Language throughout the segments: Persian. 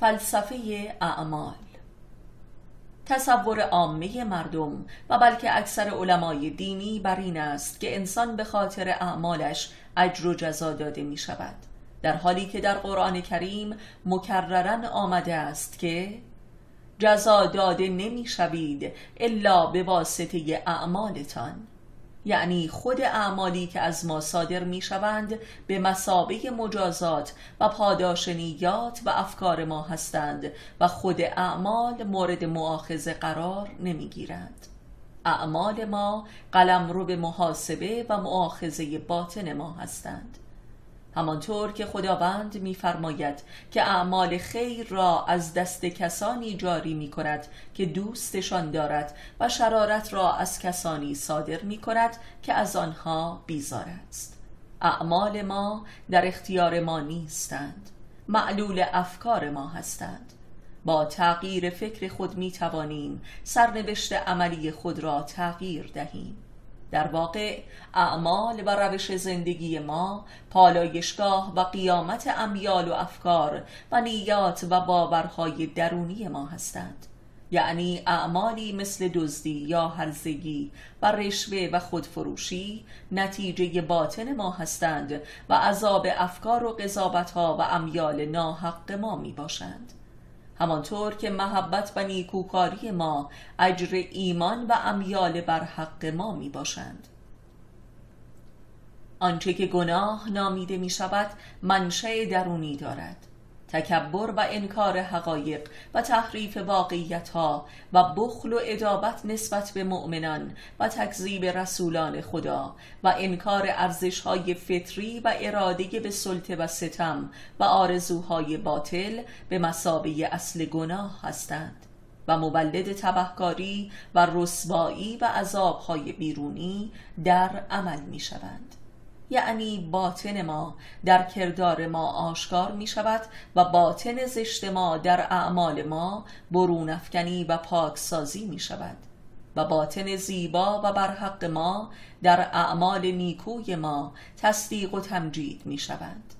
فلسفه اعمال. تصور عامه مردم و بلکه اکثر علمای دینی بر این است که انسان به خاطر اعمالش اجر و جزا داده می شود. در حالی که در قرآن کریم مکررن آمده است که جزا داده نمی شوید الا به واسطه اعمالتان. یعنی خود اعمالی که از ما صادر می شوند به مسابه مجازات و پاداش نیات و افکار ما هستند و خود اعمال مورد معاخذه قرار نمی گیرند اعمال ما قلم رو به محاسبه و معاخذه باطن ما هستند. همانطور که خداوند میفرماید که اعمال خیر را از دست کسانی جاری می کند که دوستشان دارد و شرارت را از کسانی صادر می کند که از آنها بیزار است. اعمال ما در اختیار ما نیستند. معلول افکار ما هستند. با تغییر فکر خود می توانیم سرنوشت عملی خود را تغییر دهیم. در واقع اعمال و روش زندگی ما پالایشگاه و قیامت امیال و افکار و نیات و باورهای درونی ما هستند. یعنی اعمالی مثل دزدی یا هرزگی و رشوه و خودفروشی نتیجه باطن ما هستند و عذاب افکار و قضاوتها و امیال ناحق ما می باشند همانطور که محبت و نیکوکاری ما اجر ایمان و امیال بر حق ما می باشند آنچه که گناه نامیده می شود منشأ درونی دارد. تکبر و انکار حقایق و تحریف واقعیت ها و بخل و ادابت نسبت به مؤمنان و تکذیب رسولان خدا و انکار ارزش های فطری و اراده به سلطه و ستم و آرزوهای باطل به مسابه اصل گناه هستند. و مولد تبهکاری و رسوایی و عذابهای بیرونی در عمل می شوند یعنی باطن ما در کردار ما آشکار می شود و باطن زشت ما در اعمال ما برون افکنی و پاکسازی می شود و باطن زیبا و برحق ما در اعمال نیکوی ما تصدیق و تمجید می شوند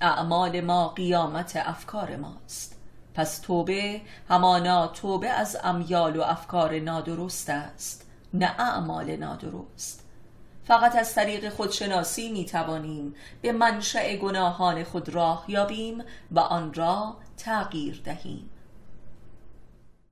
اعمال ما قیامت افکار ماست. پس توبه همانا توبه از امیال و افکار نادرست است نه اعمال نادرست. فقط از طریق خودشناسی می توانیم به منشأ گناهان خود راه یابیم و آن را تغییر دهیم.